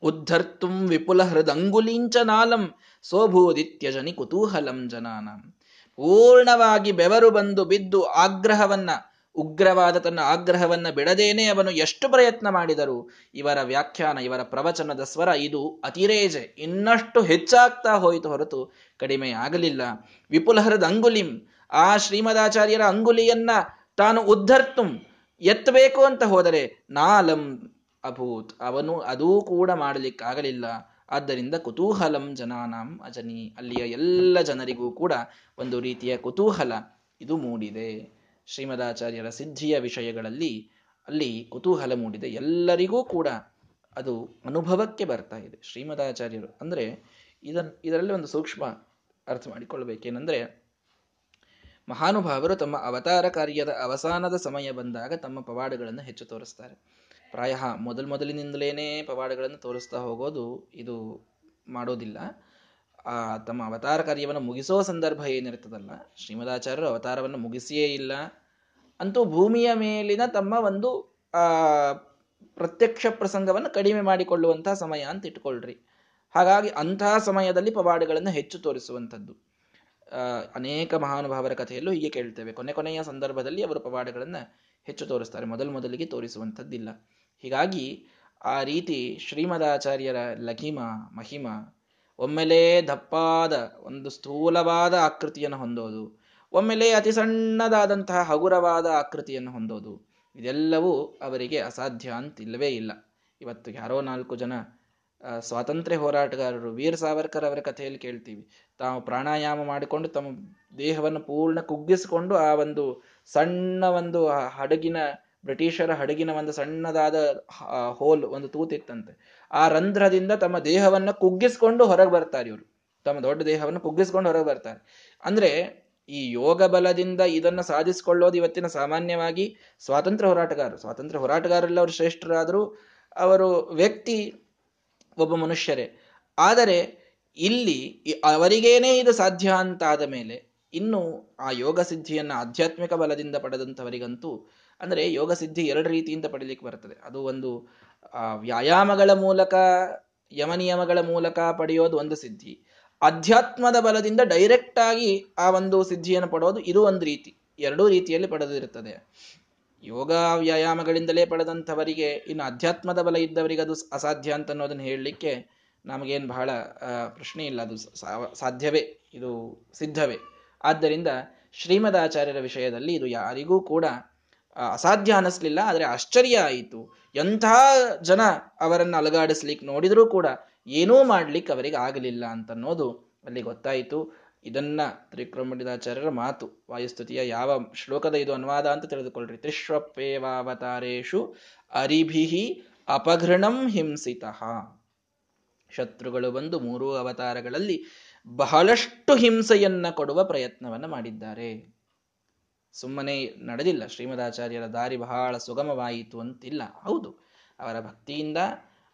ಉದ್ಧರ್ತುಂ ವಿಪುಲ ಹೃದಂಗುಲೀಂಚ ನಾಲಂ ಸೋಭೂದಿತ್ಯಜನಿ ಕುತೂಹಲಂ ಜನಾನಂ. ಪೂರ್ಣವಾಗಿ ಬೆವರು ಬಂದು ಬಿದ್ದು ಆಗ್ರಹವನ್ನ, ಉಗ್ರವಾದ ತನ್ನ ಆಗ್ರಹವನ್ನ ಬಿಡದೇನೆ ಅವನು ಎಷ್ಟು ಪ್ರಯತ್ನ ಮಾಡಿದರು, ಇವರ ವ್ಯಾಖ್ಯಾನ, ಇವರ ಪ್ರವಚನದ ಸ್ವರ ಇದು ಅತಿರೇಜೆ. ಇನ್ನಷ್ಟು ಹೆಚ್ಚಾಗ್ತಾ ಹೋಯಿತು ಹೊರತು ಕಡಿಮೆ ಆಗಲಿಲ್ಲ. ವಿಪುಲಹರದ ಅಂಗುಲಿಂ, ಆ ಶ್ರೀಮದಾಚಾರ್ಯರ ಅಂಗುಲಿಯನ್ನ ತಾನು ಉದ್ಧರ್ತುಂ, ಎತ್ತಬೇಕು ಅಂತ ಹೋದರೆ ನಾಲಂ ಅಭೂತ್. ಅವನು ಅದೂ ಕೂಡ ಮಾಡಲಿಕ್ಕಾಗಲಿಲ್ಲ. ಆದ್ದರಿಂದ ಕುತೂಹಲಂ ಜನಾನಾಂ ಅಜನಿ. ಅಲ್ಲಿಯ ಎಲ್ಲ ಜನರಿಗೂ ಕೂಡ ಒಂದು ರೀತಿಯ ಕುತೂಹಲ ಇದು ಮೂಡಿದೆ. ಶ್ರೀಮದಾಚಾರ್ಯರ ಸಿದ್ಧಿಯ ವಿಷಯಗಳಲ್ಲಿ ಅಲ್ಲಿ ಕುತೂಹಲ ಮೂಡಿದೆ. ಎಲ್ಲರಿಗೂ ಕೂಡ ಅದು ಅನುಭವಕ್ಕೆ ಬರ್ತಾ ಇದೆ. ಶ್ರೀಮದಾಚಾರ್ಯರು ಅಂದ್ರೆ ಇದನ್, ಇದರಲ್ಲಿ ಒಂದು ಸೂಕ್ಷ್ಮ ಅರ್ಥ ಮಾಡಿಕೊಳ್ಳಬೇಕೇನೆಂದರೆ ಮಹಾನುಭಾವರು ತಮ್ಮ ಅವತಾರ ಕಾರ್ಯದ ಅವಸಾನದ ಸಮಯ ಬಂದಾಗ ತಮ್ಮ ಪವಾಡಗಳನ್ನು ಹೆಚ್ಚು ತೋರಿಸ್ತಾರೆ. ಪ್ರಾಯ ಮೊದಲು ಮೊದಲಿನಿಂದಲೇ ಪವಾಡಗಳನ್ನು ತೋರಿಸ್ತಾ ಹೋಗೋದು ಇದು ಮಾಡೋದಿಲ್ಲ. ತಮ್ಮ ಅವತಾರ ಕಾರ್ಯವನ್ನು ಮುಗಿಸೋ ಸಂದರ್ಭ ಏನಿರ್ತದಲ್ಲ ಶ್ರೀಮದಾಚಾರ್ಯರು ಅವತಾರವನ್ನು ಮುಗಿಸಿಯೇ ಇಲ್ಲ. ಅಂತೂ ಭೂಮಿಯ ಮೇಲಿನ ತಮ್ಮ ಒಂದು ಪ್ರತ್ಯಕ್ಷ ಪ್ರಸಂಗವನ್ನು ಕಡಿಮೆ ಮಾಡಿಕೊಳ್ಳುವಂತಹ ಸಮಯ ಅಂತ ಇಟ್ಕೊಳ್ರಿ. ಹಾಗಾಗಿ ಅಂತಹ ಸಮಯದಲ್ಲಿ ಪವಾಡಗಳನ್ನು ಹೆಚ್ಚು ತೋರಿಸುವಂಥದ್ದು. ಅನೇಕ ಮಹಾನುಭಾವರ ಕಥೆಯಲ್ಲೂ ಹೀಗೆ ಕೇಳ್ತೇವೆ. ಕೊನೆ ಕೊನೆಯ ಸಂದರ್ಭದಲ್ಲಿ ಅವರು ಪವಾಡಗಳನ್ನು ಹೆಚ್ಚು ತೋರಿಸ್ತಾರೆ. ಮೊದಲು ಮೊದಲಿಗೆ ತೋರಿಸುವಂಥದ್ದಿಲ್ಲ. ಹೀಗಾಗಿ ಆ ರೀತಿ ಶ್ರೀಮದಾಚಾರ್ಯರ ಲಘಿಮ, ಮಹಿಮ, ಒಮ್ಮೆಲೇ ದಪ್ಪಾದ, ಒಂದು ಸ್ಥೂಲವಾದ ಆಕೃತಿಯನ್ನು ಹೊಂದೋದು, ಒಮ್ಮೆಲೆ ಅತಿ ಸಣ್ಣದಾದಂತಹ ಹಗುರವಾದ ಆಕೃತಿಯನ್ನು ಹೊಂದೋದು, ಇದೆಲ್ಲವೂ ಅವರಿಗೆ ಅಸಾಧ್ಯ ಅಂತಿಲ್ಲವೇ ಇಲ್ಲ. ಇವತ್ತು ಯಾರೋ ನಾಲ್ಕು ಜನ ಸ್ವಾತಂತ್ರ್ಯ ಹೋರಾಟಗಾರರು ವೀರ ಸಾವರ್ಕರ್ ಅವರ ಕಥೆಯಲ್ಲಿ ಕೇಳ್ತೀವಿ. ತಾವು ಪ್ರಾಣಾಯಾಮ ಮಾಡಿಕೊಂಡು ತಮ್ಮ ದೇಹವನ್ನು ಪೂರ್ಣ ಕುಗ್ಗಿಸಿಕೊಂಡು ಆ ಒಂದು ಸಣ್ಣ ಒಂದು ಹಡಗಿನ, ಬ್ರಿಟಿಷರ ಹಡಗಿನ ಒಂದು ಸಣ್ಣದಾದ ಹೋಲ್, ಒಂದು ತೂತಿತ್ತಂತೆ ಆ ರಂಧ್ರದಿಂದ ತಮ್ಮ ದೇಹವನ್ನು ಕುಗ್ಗಿಸ್ಕೊಂಡು ಹೊರಗೆ ಬರ್ತಾರೆ ಇವರು. ತಮ್ಮ ದೊಡ್ಡ ದೇಹವನ್ನು ಕುಗ್ಗಿಸ್ಕೊಂಡು ಹೊರಗೆ ಬರ್ತಾರೆ. ಅಂದ್ರೆ, ಈ ಯೋಗ ಬಲದಿಂದ ಇದನ್ನು ಸಾಧಿಸಿಕೊಳ್ಳೋದು ಇವತ್ತಿನ ಸಾಮಾನ್ಯವಾಗಿ ಸ್ವಾತಂತ್ರ್ಯ ಹೋರಾಟಗಾರರು. ಸ್ವಾತಂತ್ರ್ಯ ಹೋರಾಟಗಾರರಲ್ಲಿ ಅವರು ಶ್ರೇಷ್ಠರಾದರೂ, ಅವರು ವ್ಯಕ್ತಿ, ಒಬ್ಬ ಮನುಷ್ಯರೇ. ಆದರೆ, ಇಲ್ಲಿ ಅವರಿಗೇನೇ ಇದು ಸಾಧ್ಯ ಅಂತ ಆದ ಮೇಲೆ ಇನ್ನು ಆ ಯೋಗ ಸಿದ್ಧಿಯನ್ನು ಆಧ್ಯಾತ್ಮಿಕ ಬಲದಿಂದ ಪಡೆದಂಥವರಿಗಂತೂ, ಅಂದರೆ ಯೋಗ ಸಿದ್ಧಿ ಎರಡು ರೀತಿಯಿಂದ ಪಡೀಲಿಕ್ಕೆ ಬರ್ತದೆ. ಅದು ಒಂದು ವ್ಯಾಯಾಮಗಳ ಮೂಲಕ, ಯಮನಿಯಮಗಳ ಮೂಲಕ ಪಡೆಯೋದು ಒಂದು ಸಿದ್ಧಿ. ಅಧ್ಯಾತ್ಮದ ಬಲದಿಂದ ಡೈರೆಕ್ಟ್ ಆಗಿ ಆ ಒಂದು ಸಿದ್ಧಿಯನ್ನು ಪಡೋದು ಇದು ಒಂದು ರೀತಿ. ಎರಡೂ ರೀತಿಯಲ್ಲಿ ಪಡೆದಿರುತ್ತದೆ. ಯೋಗ ವ್ಯಾಯಾಮಗಳಿಂದಲೇ ಪಡೆದಂಥವರಿಗೆ, ಇನ್ನು ಅಧ್ಯಾತ್ಮದ ಬಲ ಇದ್ದವರಿಗೆ ಅದು ಅಸಾಧ್ಯ ಅಂತ ಅನ್ನೋದನ್ನು ಹೇಳಲಿಕ್ಕೆ ನಮಗೇನು ಬಹಳ ಪ್ರಶ್ನೆ ಇಲ್ಲ. ಅದು ಸಾಧ್ಯವೇ. ಇದು ಸಿದ್ಧವೇ. ಆದ್ದರಿಂದ ಶ್ರೀಮದಾಚಾರ್ಯರ ವಿಷಯದಲ್ಲಿ ಇದು ಯಾರಿಗೂ ಕೂಡ ಅಸಾಧ್ಯ ಅನ್ನಿಸ್ಲಿಲ್ಲ, ಆದರೆ ಆಶ್ಚರ್ಯ ಆಯಿತು. ಎಂಥ ಜನ ಅವರನ್ನು ಅಲಗಾಡಿಸ್ಲಿಕ್ಕೆ ನೋಡಿದರೂ ಕೂಡ ಏನೂ ಮಾಡ್ಲಿಕ್ಕೆ ಅವರಿಗೆ ಆಗಲಿಲ್ಲ ಅಂತ ಅನ್ನೋದು ಅಲ್ಲಿ ಗೊತ್ತಾಯಿತು. ಇದನ್ನ ತ್ರಿಕ್ರಮಣಿದಾಚಾರ್ಯರ ಮಾತು, ವಾಯುಸ್ತುತಿಯ ಯಾವ ಶ್ಲೋಕದ ಇದು ಅನುವಾದ ಅಂತ ತಿಳಿದುಕೊಳ್ಳ್ರಿ. ತ್ರಿಶ್ವಪ್ಪೇವಾವತಾರೇಶು ಅರಿಭಿಹಿ ಅಪಘೃಣಂ ಹಿಂಸಿತಃ. ಶತ್ರುಗಳು ಬಂದು ಮೂರೂ ಅವತಾರಗಳಲ್ಲಿ ಬಹಳಷ್ಟು ಹಿಂಸೆಯನ್ನ ಕೊಡುವ ಪ್ರಯತ್ನವನ್ನು ಮಾಡಿದ್ದಾರೆ. ಸುಮ್ಮನೆ ನಡೆದಿಲ್ಲ, ಶ್ರೀಮದಾಚಾರ್ಯರ ದಾರಿ ಬಹಳ ಸುಗಮವಾಯಿತು ಅಂತಿಲ್ಲ. ಹೌದು, ಅವರ ಭಕ್ತಿಯಿಂದ,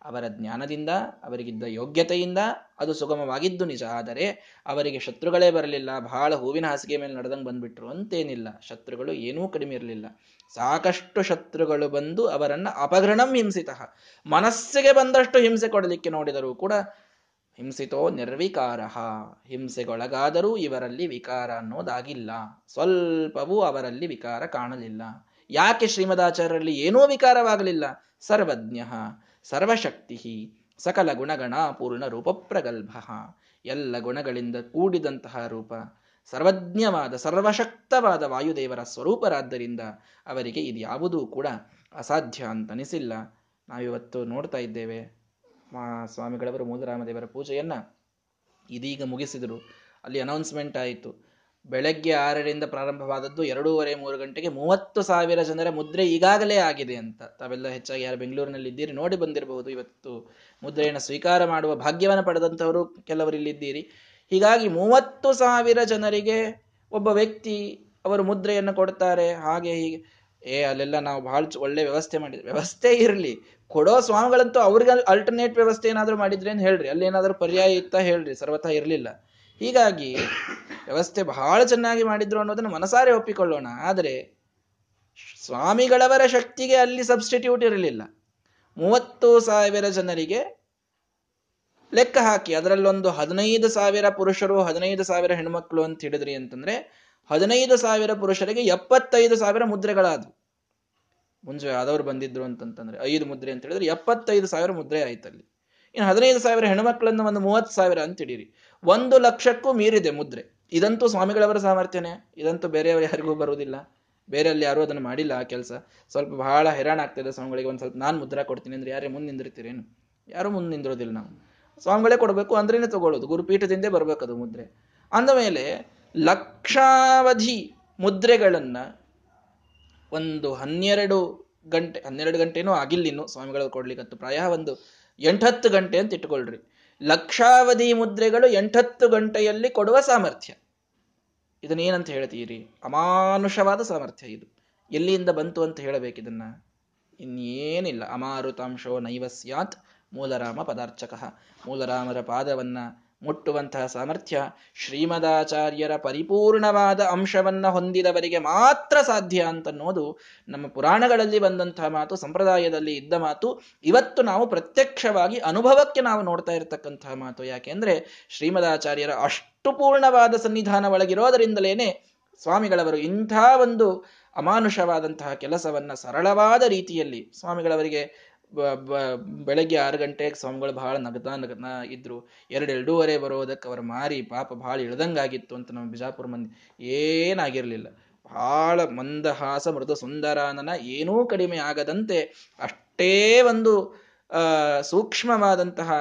ಅವರ ಜ್ಞಾನದಿಂದ, ಅವರಿಗಿದ್ದ ಯೋಗ್ಯತೆಯಿಂದ ಅದು ಸುಗಮವಾಗಿದ್ದು ನಿಜ. ಆದರೆ ಅವರಿಗೆ ಶತ್ರುಗಳೇ ಬರಲಿಲ್ಲ, ಬಹಳ ಹೂವಿನ ಹಾಸಿಗೆ ಮೇಲೆ ನಡೆದಂಗೆ ಬಂದ್ಬಿಟ್ರು ಅಂತೇನಿಲ್ಲ. ಶತ್ರುಗಳು ಏನೂ ಕಡಿಮೆ ಇರಲಿಲ್ಲ. ಸಾಕಷ್ಟು ಶತ್ರುಗಳು ಬಂದು ಅವರನ್ನು ಅಪಘೃಣಂ ಹಿಂಸಿತ. ಮನಸ್ಸಿಗೆ ಬಂದಷ್ಟು ಹಿಂಸೆ ಕೊಡಲಿಕ್ಕೆ ನೋಡಿದರೂ ಕೂಡ ಹಿಂಸಿತೋ ನಿರ್ವಿಕಾರ. ಹಿಂಸೆಗೊಳಗಾದರೂ ಇವರಲ್ಲಿ ವಿಕಾರ ಅನ್ನೋದಾಗಿಲ್ಲ. ಸ್ವಲ್ಪವೂ ಅವರಲ್ಲಿ ವಿಕಾರ ಕಾಣಲಿಲ್ಲ. ಯಾಕೆ ಶ್ರೀಮದಾಚಾರ್ಯರಲ್ಲಿ ಏನೂ ವಿಕಾರವಾಗಲಿಲ್ಲ? ಸರ್ವಜ್ಞ, ಸರ್ವಶಕ್ತಿ, ಸಕಲ ಗುಣಗಣ ಪೂರ್ಣ ರೂಪ ಪ್ರಗಲ್ಭ. ಎಲ್ಲ ಗುಣಗಳಿಂದ ಕೂಡಿದಂತಹ ರೂಪ. ಸರ್ವಜ್ಞವಾದ, ಸರ್ವಶಕ್ತವಾದ ವಾಯುದೇವರ ಸ್ವರೂಪರಾದ್ದರಿಂದ ಅವರಿಗೆ ಇದು ಯಾವುದೂ ಕೂಡ ಅಸಾಧ್ಯ ಅಂತನಿಸಿಲ್ಲ. ನಾವಿವತ್ತು ನೋಡ್ತಾ ಇದ್ದೇವೆ. ಮಾ ಸ್ವಾಮಿಗಳವರು ಮೂಲರಾಮದೇವರ ಪೂಜೆಯನ್ನು ಇದೀಗ ಮುಗಿಸಿದರು. ಅಲ್ಲಿ ಅನೌನ್ಸ್ಮೆಂಟ್ ಆಯಿತು. ಬೆಳಗ್ಗೆ ಆರರಿಂದ ಪ್ರಾರಂಭವಾದದ್ದು ಎರಡೂವರೆ ಮೂರು ಗಂಟೆಗೆ ಮೂವತ್ತು ಸಾವಿರ ಜನರ ಮುದ್ರೆ ಈಗಾಗಲೇ ಆಗಿದೆ ಅಂತ. ತಾವೆಲ್ಲ ಹೆಚ್ಚಾಗಿ ಯಾರು ಬೆಂಗಳೂರಿನಲ್ಲಿ ಇದ್ದೀರಿ ನೋಡಿ ಬಂದಿರಬಹುದು. ಇವತ್ತು ಮುದ್ರೆಯನ್ನು ಸ್ವೀಕಾರ ಮಾಡುವ ಭಾಗ್ಯವನ್ನು ಪಡೆದಂಥವರು ಕೆಲವರು ಇಲ್ಲಿದ್ದೀರಿ. ಹೀಗಾಗಿ ಮೂವತ್ತು ಸಾವಿರ ಜನರಿಗೆ ಒಬ್ಬ ವ್ಯಕ್ತಿ ಅವರು ಮುದ್ರೆಯನ್ನು ಕೊಡ್ತಾರೆ. ಹಾಗೆ ಹೀಗೆ ಏ, ಅಲ್ಲೆಲ್ಲ ನಾವು ಬಹಳ ಒಳ್ಳೆ ವ್ಯವಸ್ಥೆ ಮಾಡಿದ್ವಿ. ವ್ಯವಸ್ಥೆ ಇರಲಿ. ಕೊಡೋ ಸ್ವಾಮಿಗಳಂತೂ ಅವ್ರಿಗೆ ಅಲ್ಟರ್ನೇಟ್ ವ್ಯವಸ್ಥೆ ಏನಾದರೂ ಮಾಡಿದ್ರೆ ಅಂತ ಹೇಳ್ರಿ? ಅಲ್ಲಿ ಏನಾದರೂ ಪರ್ಯಾಯ ಇತ್ತ ಹೇಳ್ರಿ ಸರ್ವಥ ಇರಲಿಲ್ಲ. ಹೀಗಾಗಿ ವ್ಯವಸ್ಥೆ ಬಹಳ ಚೆನ್ನಾಗಿ ಮಾಡಿದ್ರು ಅನ್ನೋದನ್ನ ಮನಸಾರೆ ಒಪ್ಪಿಕೊಳ್ಳೋಣ. ಆದರೆ ಸ್ವಾಮಿಗಳವರ ಶಕ್ತಿಗೆ ಅಲ್ಲಿ ಸಬ್ಸ್ಟಿಟ್ಯೂಟ್ ಇರಲಿಲ್ಲ. ಮೂವತ್ತು ಸಾವಿರ ಜನರಿಗೆ ಲೆಕ್ಕ ಹಾಕಿ, ಅದರಲ್ಲೊಂದು ಹದಿನೈದು ಸಾವಿರ ಪುರುಷರು, ಹದಿನೈದು ಸಾವಿರ ಹೆಣ್ಮಕ್ಳು ಅಂತ ಹಿಡಿದ್ರಿ ಅಂತಂದ್ರೆ ಹದಿನೈದು ಸಾವಿರ ಪುರುಷರಿಗೆ ಎಪ್ಪತ್ತೈದು ಸಾವಿರ ಮುದ್ರೆಗಳಾದವು. ಮುಂಚೆ ಆದವ್ರು ಬಂದಿದ್ರು ಅಂತಂತಂದ್ರೆ, ಐದು ಮುದ್ರೆ ಅಂತ ಹೇಳಿದ್ರೆ ಎಪ್ಪತ್ತೈದು ಸಾವಿರ ಮುದ್ರೆ ಆಯ್ತಲ್ಲಿ ಇನ್ನು ಹದಿನೈದು ಸಾವಿರ ಹೆಣ್ಮಕ್ಳನ್ನ ಒಂದು ಮೂವತ್ತು ಸಾವಿರ ಅಂತ ಹಿಡೀರಿ. ಒಂದು ಲಕ್ಷಕ್ಕೂ ಮೀರಿದೆ ಮುದ್ರೆ. ಇದಂತೂ ಸ್ವಾಮಿಗಳವರ ಸಾಮರ್ಥ್ಯನೇ. ಇದಂತೂ ಬೇರೆಯವರು ಯಾರಿಗೂ ಬರುವುದಿಲ್ಲ. ಬೇರೆಯಲ್ಲಿ ಯಾರು ಅದನ್ನು ಮಾಡಿಲ್ಲ ಆ ಕೆಲಸ. ಸ್ವಲ್ಪ ಬಹಳ ಹೈರಾಣ ಆಗ್ತಿದೆ ಸ್ವಾಮಿಗಳಿಗೆ. ಒಂದು ಸ್ವಲ್ಪ ನಾನು ಮುದ್ರಾ ಕೊಡ್ತೀನಿ ಅಂದ್ರೆ ಯಾರೇ ಮುಂದೆ ನಿಂದಿರ್ತೀರೇನು? ಯಾರು ಮುಂದೆ ನಿಂದಿರೋದಿಲ್ಲ ನಾವು. ಸ್ವಾಮಿಗಳೇ ಕೊಡಬೇಕು ಅಂದ್ರೇನೆ ತಗೊಳ್ಳೋದು. ಗುರುಪೀಠದಿಂದೇ ಬರಬೇಕು ಅದು ಮುದ್ರೆ. ಅಂದ ಮೇಲೆ ಲಕ್ಷಾವಧಿ ಮುದ್ರೆಗಳನ್ನು ಒಂದು ಹನ್ನೆರಡು ಗಂಟೆ, ಹನ್ನೆರಡು ಗಂಟೆನೂ ಆಗಿಲ್ಲಿನ್ನು ಸ್ವಾಮಿಗಳು ಕೊಡ್ಲಿಕ್ಕಂತೂ ಪ್ರಾಯ ಒಂದು ಎಂಟತ್ತು ಗಂಟೆ ಅಂತ ಇಟ್ಕೊಳ್ರಿ. ಲಕ್ಷಾವಧಿ ಮುದ್ರೆಗಳು ಎಂಟತ್ತು ಗಂಟೆಯಲ್ಲಿ ಕೊಡುವ ಸಾಮರ್ಥ್ಯ. ಇದನ್ನೇನಂತ ಹೇಳ್ತೀರಿ? ಅಮಾನುಷವಾದ ಸಾಮರ್ಥ್ಯ ಇದು. ಎಲ್ಲಿಯಿಂದ ಬಂತು ಅಂತ ಹೇಳಬೇಕು ಇದನ್ನ? ಇನ್ನೇನಿಲ್ಲ. ಅಮಾರುತಾಂಶೋ ನೈವ ಸ್ಯಾತ್ ಮೂಲರಾಮ ಪದಾರ್ಚಕ ಮೂಲರಾಮರ ಪಾದವನ್ನ ಮುಟ್ಟುವಂತಹ ಸಾಮರ್ಥ್ಯ ಶ್ರೀಮದಾಚಾರ್ಯರ ಪರಿಪೂರ್ಣವಾದ ಅಂಶವನ್ನ ಹೊಂದಿದವರಿಗೆ ಮಾತ್ರ ಸಾಧ್ಯ ಅಂತನ್ನೋದು ನಮ್ಮ ಪುರಾಣಗಳಲ್ಲಿ ಬಂದಂತಹ ಮಾತು, ಸಂಪ್ರದಾಯದಲ್ಲಿ ಇದ್ದ ಮಾತು. ಇವತ್ತು ನಾವು ಪ್ರತ್ಯಕ್ಷವಾಗಿ ಅನುಭವಕ್ಕೆ ನಾವು ನೋಡ್ತಾ ಇರತಕ್ಕಂತಹ ಮಾತು ಯಾಕೆಂದ್ರೆ ಶ್ರೀಮದಾಚಾರ್ಯರ ಅಷ್ಟು ಪೂರ್ಣವಾದ ಸನ್ನಿಧಾನ ಒಳಗಿರೋದರಿಂದಲೇನೆ ಸ್ವಾಮಿಗಳವರು ಇಂಥ ಒಂದು ಅಮಾನುಷವಾದಂತಹ ಕೆಲಸವನ್ನ ಸರಳವಾದ ರೀತಿಯಲ್ಲಿ ಸ್ವಾಮಿಗಳವರಿಗೆ ಬೆಳಗ್ಗೆ ಆರು ಗಂಟೆಗೆ ಸ್ವಾಮಿಗಳು ಬಹಳ ನಗದ ನಗನ ಇದ್ರು. ಎರಡು, ಎರಡೂವರೆ ಬರೋದಕ್ಕೆ ಅವ್ರ ಮಾರಿ ಪಾಪ ಬಹಳ ಇಳ್ದಂಗಾಗಿತ್ತು ಅಂತ ನಮ್ಮ ಬಿಜಾಪುರ ಮಂದಿ ಏನಾಗಿರಲಿಲ್ಲ. ಬಹಳ ಮಂದಹಾಸ, ಮೃದು ಸುಂದರಾನನ ಏನೂ ಕಡಿಮೆ ಆಗದಂತೆ ಅಷ್ಟೇ ಒಂದು ಸೂಕ್ಷ್ಮವಾದಂತಹ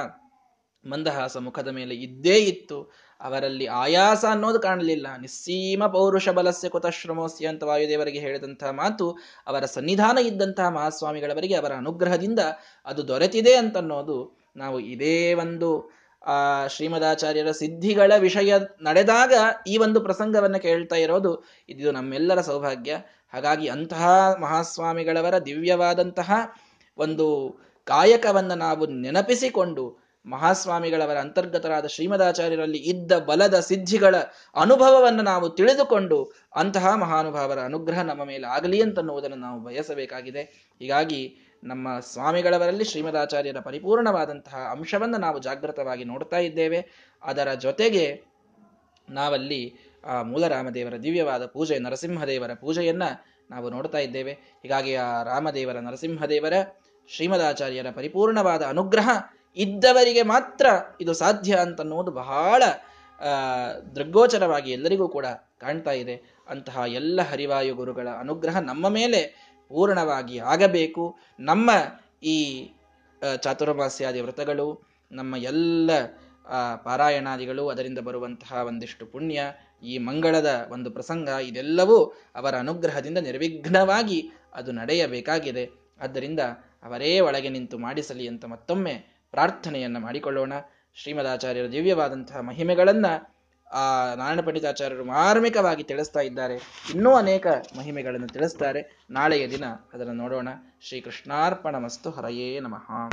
ಮಂದಹಾಸ ಮುಖದ ಮೇಲೆ ಇದ್ದೇ ಇತ್ತು. ಅವರಲ್ಲಿ ಆಯಾಸ ಅನ್ನೋದು ಕಾಣಲಿಲ್ಲ. ನಿಸ್ಸೀಮ ಪೌರುಷ ಬಲಸ್ಯ ಕುತಶ್ರಮೋಸ್ಯ ಅಂತ ವಾಯುದೇವರಿಗೆ ಹೇಳಿದಂತಹ ಮಾತು ಅವರ ಸನ್ನಿಧಾನ ಇದ್ದಂತಹ ಮಹಾಸ್ವಾಮಿಗಳವರಿಗೆ ಅವರ ಅನುಗ್ರಹದಿಂದ ಅದು ದೊರೆತಿದೆ ಅಂತನ್ನೋದು ನಾವು ಇದೇ ಒಂದು, ಆ, ಶ್ರೀಮದಾಚಾರ್ಯರ ಸಿದ್ಧಿಗಳ ವಿಷಯ ನಡೆದಾಗ ಈ ಒಂದು ಪ್ರಸಂಗವನ್ನು ಕೇಳ್ತಾ ಇರೋದು ಇದು ನಮ್ಮೆಲ್ಲರ ಸೌಭಾಗ್ಯ. ಹಾಗಾಗಿ ಅಂತಹ ಮಹಾಸ್ವಾಮಿಗಳವರ ದಿವ್ಯವಾದಂತಹ ಒಂದು ಕಾಯಕವನ್ನು ನಾವು ನೆನಪಿಸಿಕೊಂಡು ಮಹಾಸ್ವಾಮಿಗಳವರ ಅಂತರ್ಗತರಾದ ಶ್ರೀಮದಾಚಾರ್ಯರಲ್ಲಿ ಇದ್ದ ಬಲದ ಸಿದ್ಧಿಗಳ ಅನುಭವವನ್ನು ನಾವು ತಿಳಿದುಕೊಂಡು ಅಂತಹ ಮಹಾನುಭಾವರ ಅನುಗ್ರಹ ನಮ್ಮ ಮೇಲೆ ಆಗಲಿ ಅಂತನ್ನುವುದನ್ನು ನಾವು ಬಯಸಬೇಕಾಗಿದೆ. ಹೀಗಾಗಿ ನಮ್ಮ ಸ್ವಾಮಿಗಳವರಲ್ಲಿ ಶ್ರೀಮದಾಚಾರ್ಯರ ಪರಿಪೂರ್ಣವಾದಂತಹ ಅಂಶವನ್ನು ನಾವು ಜಾಗೃತವಾಗಿ ನೋಡ್ತಾ ಇದ್ದೇವೆ. ಅದರ ಜೊತೆಗೆ ನಾವಲ್ಲಿ ಆ ಮೂಲರಾಮದೇವರ ದಿವ್ಯವಾದ ಪೂಜೆ, ನರಸಿಂಹದೇವರ ಪೂಜೆಯನ್ನ ನಾವು ನೋಡ್ತಾ ಇದ್ದೇವೆ. ಹೀಗಾಗಿ ಆ ರಾಮದೇವರ, ನರಸಿಂಹದೇವರ ಶ್ರೀಮದಾಚಾರ್ಯರ ಪರಿಪೂರ್ಣವಾದ ಅನುಗ್ರಹ ಇದ್ದವರಿಗೆ ಮಾತ್ರ ಇದು ಸಾಧ್ಯ ಅಂತನ್ನುವುದು ಬಹಳ ದೃಗ್ಗೋಚರವಾಗಿ ಎಲ್ಲರಿಗೂ ಕೂಡ ಕಾಣ್ತಾ ಇದೆ. ಅಂತಹ ಎಲ್ಲ ಹರಿವಾಯು ಗುರುಗಳ ಅನುಗ್ರಹ ನಮ್ಮ ಮೇಲೆ ಪೂರ್ಣವಾಗಿ ಆಗಬೇಕು. ನಮ್ಮ ಈ ಚಾತುರ್ಮಾಸ್ಯಾದಿ ವ್ರತಗಳು, ನಮ್ಮ ಎಲ್ಲ ಪಾರಾಯಣಾದಿಗಳು, ಅದರಿಂದ ಬರುವಂತಹ ಒಂದಿಷ್ಟು ಪುಣ್ಯ, ಈ ಮಂಗಳದ ಒಂದು ಪ್ರಸಂಗ, ಇದೆಲ್ಲವೂ ಅವರ ಅನುಗ್ರಹದಿಂದ ನಿರ್ವಿಘ್ನವಾಗಿ ಅದು ನಡೆಯಬೇಕಾಗಿದೆ. ಆದ್ದರಿಂದ ಅವರೇ ಒಳಗೆ ನಿಂತು ಮಾಡಿಸಲಿ ಅಂತ ಮತ್ತೊಮ್ಮೆ ಪ್ರಾರ್ಥನೆಯನ್ನ ಮಾಡಿಕೊಳ್ಳೋಣ. ಶ್ರೀಮದಾಚಾರ್ಯರ ದಿವ್ಯವಾದಂತಹ ಮಹಿಮೆಗಳನ್ನು ಆ ನಾರಾಯಣ ಪಂಡಿತಾಚಾರ್ಯರು ಮಾರ್ಮಿಕವಾಗಿ ತಿಳಿಸ್ತಾ ಇದ್ದಾರೆ. ಇನ್ನೂ ಅನೇಕ ಮಹಿಮೆಗಳನ್ನು ತಿಳಿಸ್ತಾರೆ. ನಾಳೆಯ ದಿನ ಅದನ್ನು ನೋಡೋಣ. ಶ್ರೀ ಕೃಷ್ಣಾರ್ಪಣ ಮಸ್ತು ಹರಯೇ ನಮಃ.